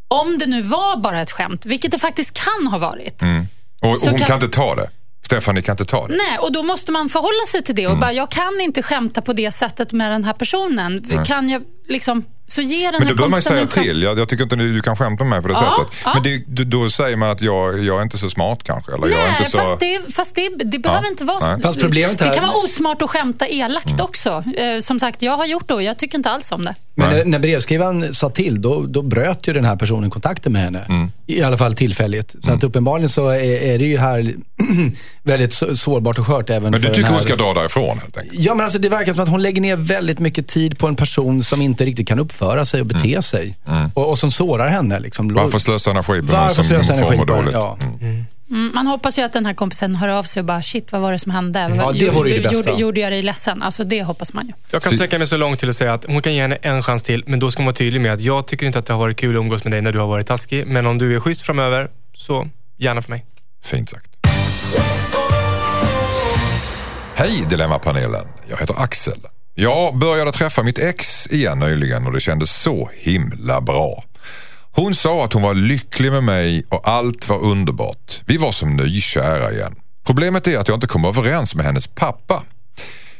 om det nu var bara ett skämt, vilket det faktiskt kan ha varit, Och, och hon kan... kan- inte ta det. Stephanie kan inte ta det. Nej, och då måste man förhålla sig till det. Mm. Och bara, jag kan inte skämta på det sättet med den här personen. Kan jag liksom, så ge den Men då bör man säga till. Jag, jag tycker inte du, du kan skämta med mig på det Ja, sättet. ja. Men det, då, då säger man att jag, jag är inte så smart kanske. Eller jag är Nej, inte så... fast, det, fast det, det behöver inte vara så. Nej. Fast problemet Det här- kan vara osmart att skämta elakt Mm. också. Eh, som sagt, jag har gjort det och jag tycker inte alls om det. Men Nej. när, när brevskrivaren sa till, då, då bröt ju den här personen kontakten med henne. Mm. I alla fall tillfälligt. Så att uppenbarligen så är, är det ju här väldigt så- sårbart och skört även Men du för tycker här... hon ska dra därifrån helt enkelt? Ja, men alltså det verkar som att hon lägger ner väldigt mycket tid på en person som inte riktigt kan uppföra sig och bete sig. Och, och som sårar henne. Liksom. Mm. Varför slösa energi på någon som slösa får energi må på dåligt? Ja. Mm, man hoppas ju att den här kompisen hör av sig och bara, shit vad var det som hände? Ja, det ju det. Gjorde, gjorde jag dig ledsen? Alltså det hoppas man ju. Jag kan sträcka mig så långt till att säga att hon kan ge henne en chans till, men då ska hon vara tydlig med att jag tycker inte att det har varit kul att umgås med dig när du har varit taskig. Men om du är schysst framöver, så gärna för mig. Fint sagt. Hej Dilemmapanelen, jag heter Axel. Jag började träffa mitt ex igen nyligen och det kändes så himla bra. Hon sa att hon var lycklig med mig och allt var underbart. Vi var som nykära igen. Problemet är att jag inte kom överens med hennes pappa.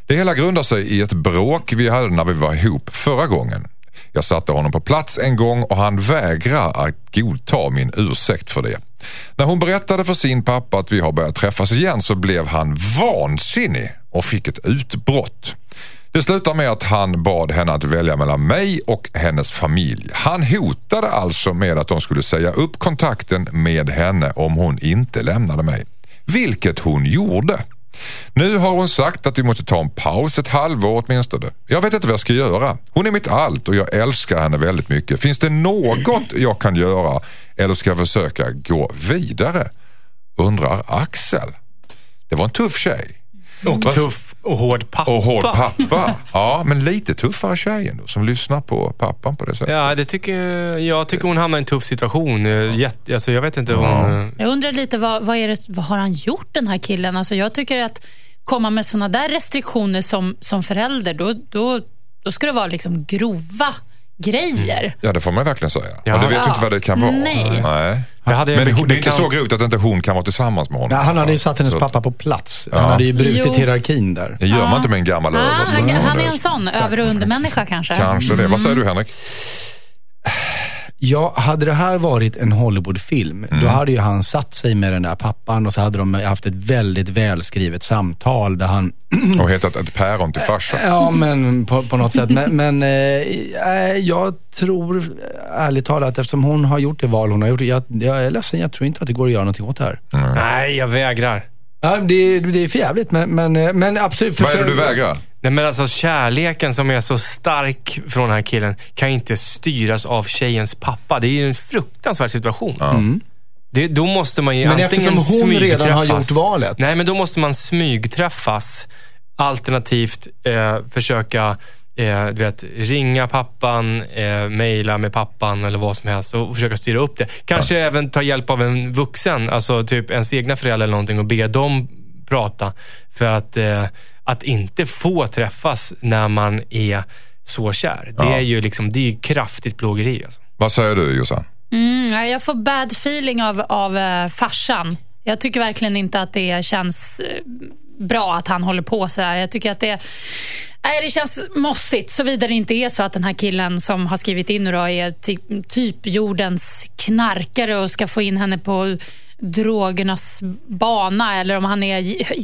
Det hela grundar sig i ett bråk vi hade när vi var ihop förra gången. Jag satte honom på plats en gång och han vägrar att godta min ursäkt för det. När hon berättade för sin pappa att vi har börjat träffas igen så blev han vansinnig och fick ett utbrott. Det slutar med att han bad henne att välja mellan mig och hennes familj. Han hotade alltså med att de skulle säga upp kontakten med henne om hon inte lämnade mig. Vilket hon gjorde. Nu har hon sagt att vi måste ta en paus ett halvår åtminstone. Jag vet inte vad jag ska göra. Hon är mitt allt och jag älskar henne väldigt mycket. Finns det något jag kan göra eller ska jag försöka gå vidare? Undrar Axel. Det var en tuff tjej. Och tuff och hård pappa. Och hård pappa. Ja, men lite tuffare tjej ändå, som lyssnar på pappan på det sättet. Ja, det tycker jag. tycker hon hamnar i en tuff situation. Eh, Jätte, alltså, jag vet inte. Hon, Jag undrar lite, vad, vad, är det, vad har han gjort den här killen? Alltså, jag tycker att komma med såna där restriktioner som, som förälder, då, då, då ska det vara liksom grova grejer. Ja, det får man verkligen säga. Ja. Men du vet Ja. ju inte vad det kan vara. Nej. Nej. Jag hade en Men det är inte så grovt att inte hon kan vara tillsammans med honom. Nej, han hade ju satt hennes Så pappa på plats. Ja. Han hade ju brutit Jo. hierarkin där. Det gör man inte med en gammal Ah, överste. han, han är en sån över och undermänniska kanske. Kanske det. Vad säger Mm. du Henrik? Ja, hade det här varit en Hollywoodfilm, Mm. då hade ju han satt sig med den där pappan och så hade de haft ett väldigt välskrivet samtal där han Och hetat ett päron till farsa. Ja, men på, på något sätt. Men, men eh, jag tror ärligt talat, eftersom hon har gjort det val hon har gjort, jag, jag är ledsen, jag tror inte att det går att göra någonting åt det här. nej, jag vägrar. Ja, det, det är för jävligt, men, men, eh, men absolut. Vad är det du vägrar? Nej, men alltså kärleken som är så stark från den här killen kan inte styras av tjejens pappa. Det är ju en fruktansvärd situation. Det, då måste man ju Men antingen eftersom hon redan har gjort valet. Nej, men då måste man smygträffas. Alternativt eh, försöka eh, du vet, ringa pappan, eh, mejla med pappan eller vad som helst och försöka styra upp det. Kanske även ta hjälp av en vuxen, alltså typ ens egna föräldrar eller någonting och be dem prata. För att, eh, att inte få träffas när man är så kär. Det Ja. är ju liksom, det är kraftigt plågeri. Alltså. Vad säger du Jossan? Mm, ja, jag får bad feeling av, av eh, farsan. Jag tycker verkligen inte att det känns eh, bra att han håller på så här. Jag tycker att det, nej, det känns mossigt. Såvida det inte är så att den här killen som har skrivit in nu då är ty, typ jordens knarkare och ska få in henne på drogernas bana eller om han är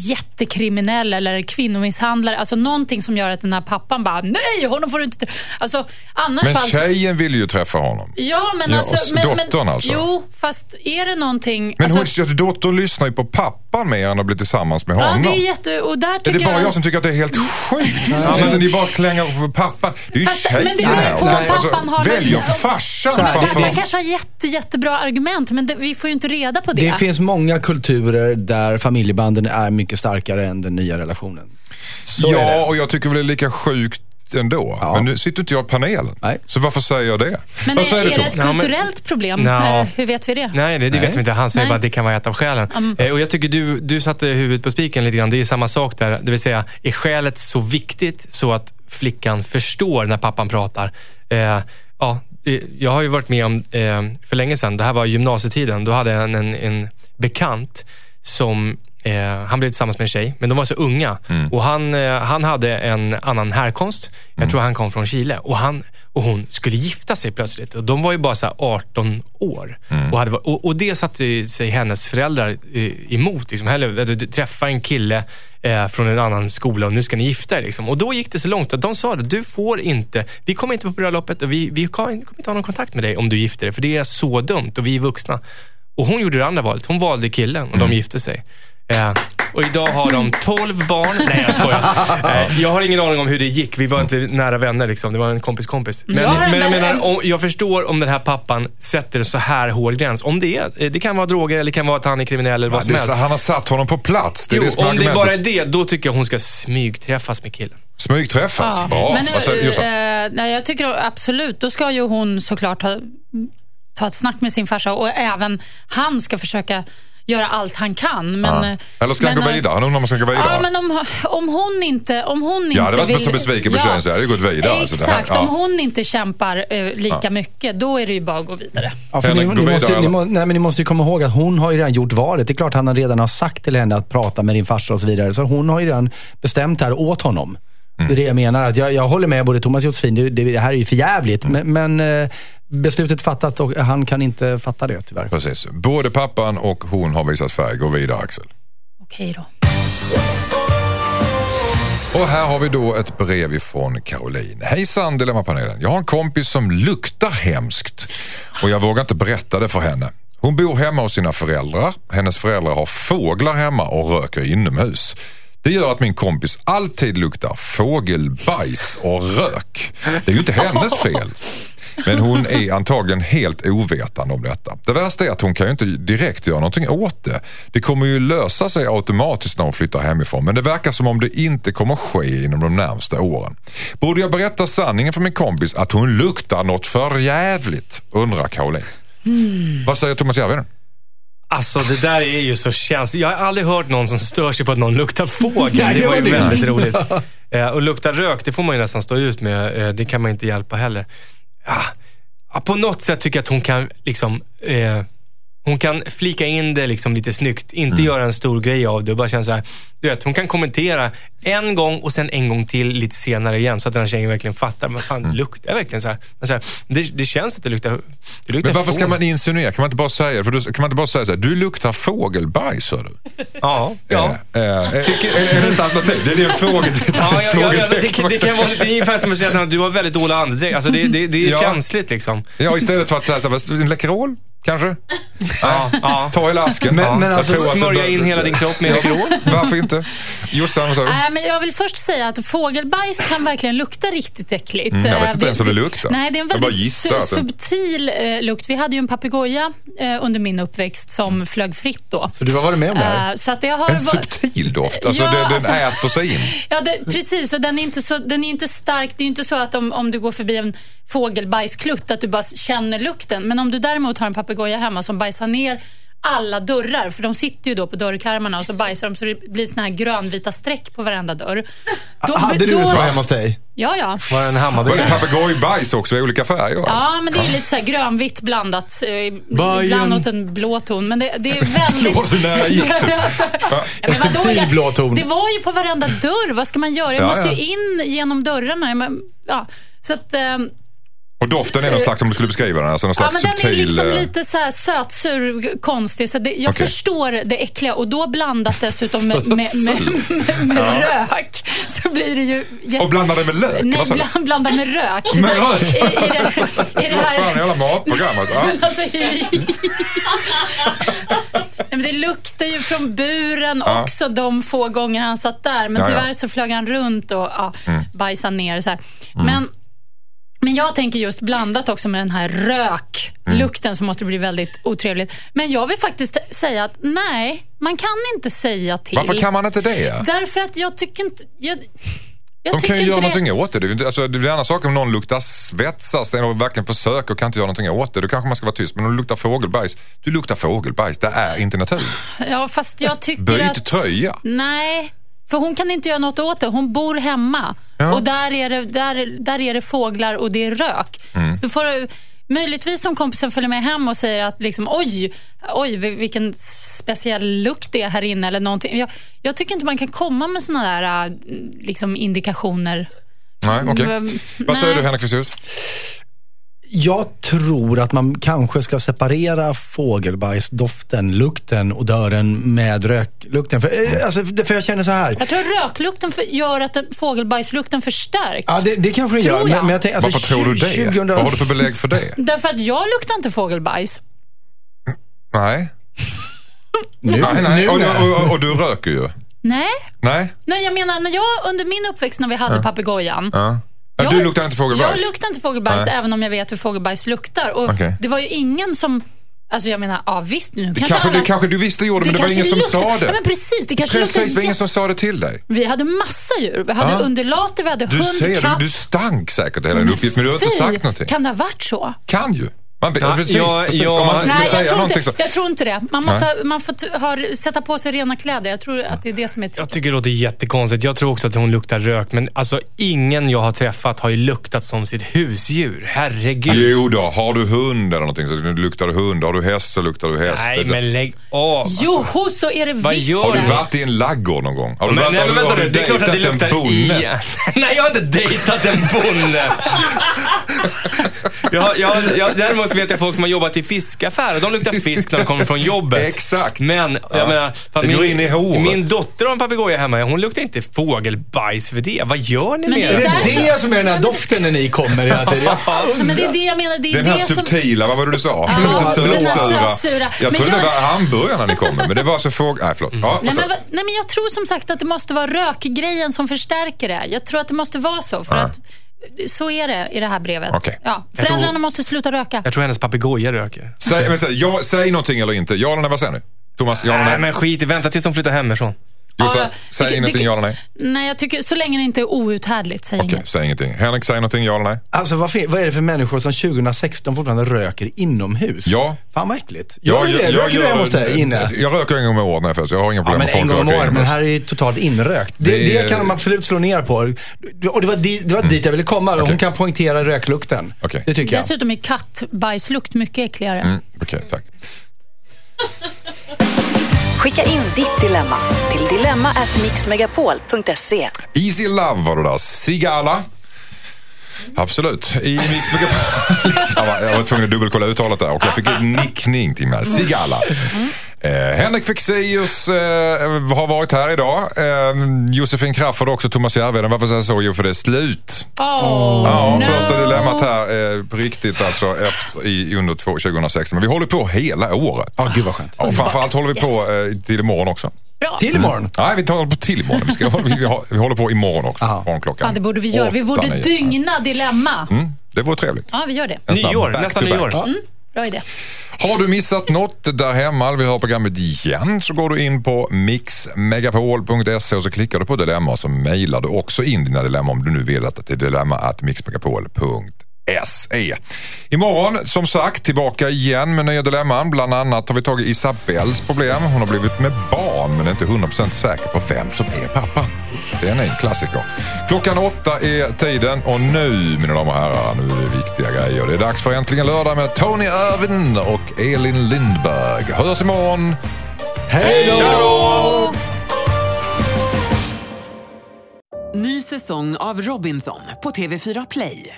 jättekriminell eller kvinnomisshandlare. Alltså någonting som gör att den här pappan bara, nej, honom får du inte... Alltså, annars Men falls- tjejen vill ju träffa honom. Ja, men Ja, alltså... men, dottern men, alltså. Jo, fast är det någonting... Men alltså, hon, dottern lyssnar ju på pappan mer än att bli tillsammans med Ja, honom. det är jätte... Och där Är tycker det bara jag... jag som tycker att det är helt sjukt? Alltså, ni bara klänger på pappan. Det är ju Fast- tjejen men det här. på om Alltså, pappan har Välj någon- farsan. Pappan kanske har jätte, jättebra argument, men det, vi får ju inte reda på det. Det finns många kulturer där familjebanden är mycket starkare än den nya relationen. Så ja, och jag tycker väl det är lika sjukt ändå. Ja. Men nu sitter inte jag i panelen. Nej. Så varför säger jag det? men är, säger är det ett kulturellt problem? Nja. Eh, Hur vet vi det? Nej, det, det Nej. vet vi inte. Han säger Nej. bara att det kan vara ett av skälen. Mm. Eh, och jag tycker du, du satte huvudet på spiken lite grann. Det är samma sak där. Det vill säga, är skälet så viktigt så att flickan förstår när pappan pratar? Eh, ja, jag har ju varit med om, eh, för länge sedan, det här var gymnasietiden, då hade jag en, en, en bekant som han blev tillsammans med en tjej, men de var så unga. Och han, eh, han hade en annan härkomst. Jag tror han kom från Chile. Och han och hon skulle gifta sig plötsligt. Och de var ju bara så här 18 år. Och, hade, och, och det satte sig hennes föräldrar eh, emot. Liksom. Du, träffa en kille eh, från en annan skola och nu ska ni gifta er. Liksom. Och då gick det så långt att de sa det, du får inte, vi kommer inte på bröllopet och vi, vi kommer inte ha någon kontakt med dig om du gifter dig. För det är så dumt och vi är vuxna. Och hon gjorde det andra valet. Hon valde killen och de gifte sig. Eh, och idag har de 12 barn. Nej, jag skojar. Eh, jag har ingen aning om hur det gick. Vi var inte nära vänner. Liksom. Det var en kompis kompis. Men, Jag men jag, menar, om, jag förstår om den här pappan sätter en så här hård gräns. Om det är, det kan vara droger eller det kan vara att han är kriminell eller vad som det helst. han har satt honom på plats. Det är Jo, det som är om det argumentet. bara är det, då tycker jag hon ska smygträffas med killen. Smygträffas. Ja. Bra. Men, säger eh, eh, nej, jag tycker absolut, då ska ju hon såklart ha, ta ett snack med sin farsa och även han ska försöka göra allt han kan. Men, Ja. eh, Eller ska han men, gå eh, vidare? Han undrar om han ska gå vidare. Ja, men om, om hon inte, om hon inte Jag hade varit vill... så besviken på tjejen så jag hade gått vidare. Alltså, det här- Exakt, ja. om hon inte kämpar eh, lika mycket, då är det ju bara att gå vidare. Ja, för ni, ni, måste, vidare, ni, eller? må, nej, men ni måste ju komma ihåg att hon har ju redan gjort valet. Det är klart han redan har sagt till henne att prata med din farsa och så vidare. Så hon har ju redan bestämt här åt honom. Mm. Det är det jag menar. Att jag, jag håller med både Thomas och Josefin. Det, det, det här är ju för jävligt. Mm. Men, men eh, beslutet fattat och han kan inte fatta det tyvärr. Precis. Både pappan och hon har visat färg. Gå vidare Axel. Okej då. Och här har vi då ett brev ifrån Caroline. Hejsan Dilemmapanelen. Jag har en kompis som luktar hemskt och jag vågar inte berätta det för henne. Hon bor hemma hos sina föräldrar. Hennes föräldrar har fåglar hemma och röker inomhus. Det gör att min kompis alltid luktar fågelbajs och rök. Det är ju inte hennes fel. Men hon är antagligen helt ovetande om detta. Det värsta är att hon kan ju inte direkt göra någonting åt det. Det kommer ju lösa sig automatiskt när hon flyttar hemifrån men det verkar som om det inte kommer ske inom de närmsta åren. Borde jag berätta sanningen för min kompis att hon luktar något för jävligt? undrar Caroline. Vad säger Thomas Järvheden? Alltså det där är ju så känsligt. Jag har aldrig hört någon som stör sig på att någon luktar fågel. Nej, det var ju det väldigt roligt. Eh, och lukta rök, det får man ju nästan stå ut med. Eh, det kan man inte hjälpa heller. Ah, på något sätt tycker jag att hon kan liksom eh, hon kan flika in det liksom lite snyggt. Inte göra en stor grej av det och bara känna så här. Du vet, hon kan kommentera en gång och sen en gång till lite senare igen så att den här tjejen verkligen fattar. Men fan, luktar jag verkligen så här? Men så här det, det känns att det luktar, det luktar Men varför ska fågel. man insinuera? Kan man inte bara säga för då, Kan man inte bara säga så här, du luktar fågelbajs hör du? Ja, ja. Eh, eh, är, är det ett alternativ? Det är en fråga. Det Ja, ja, ja, ja, det, frågetecken. det kan vara lite, ungefär som att säga att du har väldigt dålig andedräkt. Alltså det, det, det är Ja. känsligt liksom. Ja, istället för att säga en Läkerol kanske? Ja, ja. Ta i lasken. Men- Ja. men Jag alltså, Smörja in hela din kropp med Läkerol. Varför inte? Jossan, vad sa du? Nej, men jag vill först säga att fågelbajs kan verkligen lukta riktigt äckligt. Mm, jag vet Eh, inte ens hur det luktar. Nej, det är en väldigt su- subtil eh, lukt. Vi hade ju en papegoja eh, under min uppväxt som Mm. flög fritt då. Så du har varit med om det här? Eh, så att det har En subtil doft. Alltså Ja, det, den alltså- äter sig in. Ja, det, precis. Och den är inte, så, den är inte stark. Det är ju inte så att om, om du går förbi en fågelbajsklutt att du bara känner lukten. Men om du däremot har en papegoja hemma som bajsar ner alla dörrar, för de sitter ju då på dörrkarmarna och så bajsar de så det blir såna här grönvita streck på varenda dörr. Då, Hade du då- så hemma hos dig? Ja, ja. Var det en Var Hammarby? det papegojbajs också i olika färger? Ja, men det är lite så här grönvitt blandat. eh, Bajen. Ibland åt en blå ton. Men det, det är väldigt... Låt hur nära gick du? alltså, ja, En subtil blå ton. Det var ju på varenda dörr. Vad ska man göra? Jag Ja, måste ja. ju in genom dörrarna. Men, ja, så att, ehm, Och doften är någon slags, om du skulle beskriva den, alltså någon ja, slags men den är subtil... liksom eh, lite så här sötsur, konstig. Så det, jag Okej. förstår det äckliga. Och då blandat dessutom med, med, med, med, med rök så blir det ju... jätte- Och blandar det med lök? Nej, bland, blanda med rök. Med Så här, rök? I, i, det, i det Vad fan, här... hela matprogrammet. Ja. Alltså, i... Nej, men det luktar ju från buren också de få gånger han satt där. Men Ja, ja. tyvärr så flög han runt och ja, bajsade ner. Så här. Mm. Men, men jag tänker just blandat också med den här röklukten Mm. som måste bli väldigt otrevligt. Men jag vill faktiskt säga att nej, man kan inte säga till. Varför kan man inte det? Därför att jag tycker inte... Jag, jag De kan ju göra det. någonting åt det. Det alltså, det är en annan sak om någon luktar svetsas och verkligen försöker och kan inte göra någonting åt det. Då kanske man ska vara tyst. Men om du luktar fågelbajs, du luktar fågelbajs. Det är inte natur. Ja, fast jag tycker Byt att... tröja. Nej, för hon kan inte göra något åt det. Hon bor hemma Ja. och där är, det, där, där är det fåglar och det är rök. Mm. Du får, möjligtvis om kompisen följer med hem och säger att liksom, oj, oj, vil- vilken speciell lukt det är här inne eller någonting. Jag, jag tycker inte man kan komma med såna där äh, liksom, indikationer. Nej, okej. Mm, Vad säger du Henrik Fexeus? Jag tror att man kanske ska separera fågelbajsdoften, lukten, odören med röklukten. För, eh, alltså, för jag känner så här. Jag tror röklukten för, gör att den, fågelbajslukten förstärks. Ja, det, det kanske det Tror gör. jag. Men, men jag tänker, alltså, Varför tror du det? 20... Vad har du för belägg för det? Därför att jag luktar inte fågelbajs. Nej. Nu, nej, nej. Och, och, och, och du röker ju. Nej. Nej. Nej, jag menar när jag under min uppväxt när vi hade papegojan. Ja. Ja, Jag- du luktar inte fågelbajs? Jag luktar inte fågelbajs Nej. även om jag vet hur fågelbajs luktar. Och Okej. Det var ju ingen som... Alltså jag menar, ja visst nu Det kanske, kanske, alla, det kanske du visste gjorde, men det var kanske ingen som luktar- sa det. Ja, men precis, det kanske Precis, det var ingen som sa det till dig. Vi hade massa djur. Vi hade Ja. undulater, vi hade Du hund, ser, katt. du, du stank säkert hela din uppgift, men du har inte sagt någonting. Kan det ha varit så? Kan ju. Man, Ja, precis, ja, precis. ja. Om man Nej, jag säga tror, någonting inte, så... jag tror inte det. Man, måste, man får ha, sätta på sig rena kläder. Jag tror att det är det som är Jag tycker det låter jättekonstigt. Jag tror också att hon luktar rök. Men alltså, ingen jag har träffat har ju luktat som sitt husdjur. Herregud. Jo då, har du hund eller någonting så luktar du hund. Har du häst så luktar du häst. Nej, men lägg av. Alltså. Joho, så är det Vad visst Har du det. varit i en laggård någon gång? Har du, Men, varit, nej, har men du, vänta har du Det är klart att det luktar en bonde? i. Nej, jag har inte dejtat en bonde. Jag, jag, jag, däremot vet jag folk som har jobbat i fiskaffärer. De luktar fisk när de kommer från jobbet. Exakt. Men, jag Ja. menar, fan, Det går in i håret. Min dotter har en papegoja hemma. Hon luktar inte fågelbajs för det. Vad gör ni Men med det är det därför- det som är den här doften när ni kommer hela tiden? Ja, men det är det jag menar. Det är Den här det som... subtila, vad var det du sa? Ja, Lite sötsura. sötsura. Jag trodde det jag- var hamburgarna ni kom med, men det var så fåg... Nej, förlåt. Ja, och Nej så- men, nej, men jag tror som sagt att det måste vara rökgrejen som förstärker det. Jag tror att det måste vara så. För att så är det i det här brevet. Okej. Ja, Jag föräldrarna tror- måste sluta röka. Jag tror hennes papegoja röker. Säg, men, säg, ja, säg någonting eller inte. Ja eller nej, vad säger ni? Thomas, ja eller Nej, nej? men skit i- Vänta tills de flyttar hemifrån. Josef, Ja, säg det- ingenting, det- ja eller nej? Nej, jag tycker så länge det inte är outhärdligt, säg inget. säg ingenting. Henrik, säg någonting, ja eller nej? Alltså vad, vad är det för människor som 2016 fortfarande röker inomhus? Ja. Fan vad äckligt. Gör du det? Röker du hemma hos dig inne? Jag röker en gång om året när jag föds. Jag har inga Ja, problem men med folk en gång om året, men här är ju totalt inrökt. Det, Det- det, kan de absolut slå ner på. Och det var, di, det var dit jag ville komma. Hon Okej. kan poängtera röklukten. Okej. Det tycker jag. Dessutom är kattbajslukt mycket äckligare. Mm, Okej, tack. Skicka in ditt dilemma till dilemma@mixmegapol.se. Easy Love var det där. Sigala. Absolut. I Mix Megapol. jag, var, tvungen att dubbelkolla uttalet där och jag fick en nickning till mig. Sigala. Eh, Henrik Fexeus eh, har varit här idag. Eh, Josefin Crafoord och också Thomas Järvheden. Varför säger jag så? Jo, för det är slut. Åh, Ja, no. första dilemmat här eh, på riktigt alltså efter, i, under två- 2016. Men vi håller på hela året. Ja, gud vad skönt. Ja, och framförallt håller vi på eh, till imorgon också. Bra. Till imorgon. Nej, vi tar på till imorgon. Vi, ska, vi, vi, håller på imorgon också. Aha. Från klockan Fan, det borde vi göra. Vi borde dygna dilemma. Mm, det vore trevligt. Ja, vi gör det. Snabb Nyår, nästa nyår. Bra idé. Har du missat något där hemma, eller vill höra programmet igen, så går du in på mixmegapol.se och så klickar du på dilemma och så mejlar du också in dina dilemma om du nu vill att det är dilemma att mixmegapol.se. Imorgon, som sagt, tillbaka igen med nya dilemman. Bland annat har vi tagit Isabells problem. Hon har blivit med barn men är inte 100% säker på vem som är pappa. Det är en klassiker. Klockan åtta är tiden och nu, mina damer och herrar, nu är det viktiga grejer. Det är dags för Äntligen lördag med Tony Irvin och Elin Lindberg. Hörs imorgon. Hej då! Ny säsong av Robinson på TV4 Play.